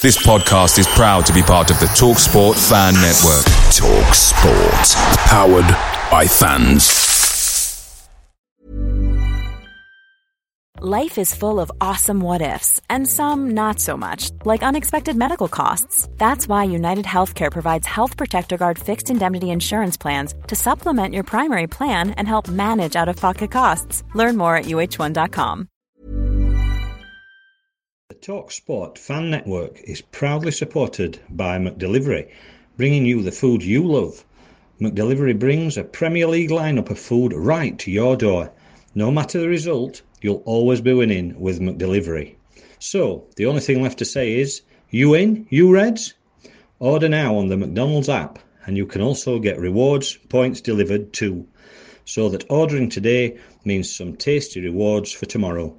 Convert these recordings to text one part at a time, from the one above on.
This podcast is proud to be part of the TalkSport Fan Network. TalkSport. Powered by fans. Life is full of awesome what ifs, and some not so much, like unexpected medical costs. That's why United Healthcare provides Health Protector Guard fixed indemnity insurance plans to supplement your primary plan and help manage out of pocket costs. Learn more at uh1.com. TalkSport fan network is proudly supported by McDelivery, bringing you the food you love. McDelivery brings a Premier League lineup of food right to your door. No matter the result, you'll always be winning with McDelivery. So, the only thing left to say is, you in, you Reds? Order now on the McDonald's app, and you can also get rewards points delivered too. So that ordering today means some tasty rewards for tomorrow.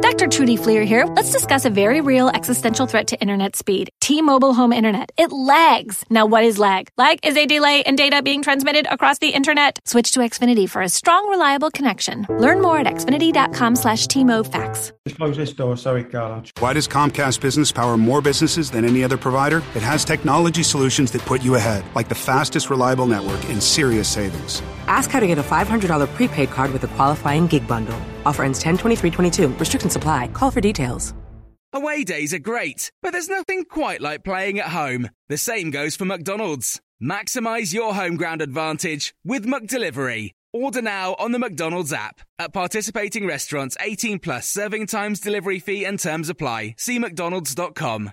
Dr. Trudy Fleer here. Let's discuss a very real existential threat to internet speed. T-Mobile home internet. It lags. Now what is lag? Lag is a delay in data being transmitted across the internet. Switch to Xfinity for a strong, reliable connection. Learn more at xfinity.com slash T-Mobile Just close this door. Sorry, Carlo. Why does Comcast Business power more businesses than any other provider? It has technology solutions that put you ahead, like the fastest reliable network and serious savings. Ask how to get a $500 prepaid card with a qualifying gig bundle. Offer ends 10 23 Restrictions apply. Call for details. Away days are great, but there's nothing quite like playing at home. The same goes for McDonald's. Maximize your home ground advantage with McDelivery. Order now on the McDonald's app. At participating restaurants, 18 plus serving times, delivery fee, and terms apply. See McDonald's.com.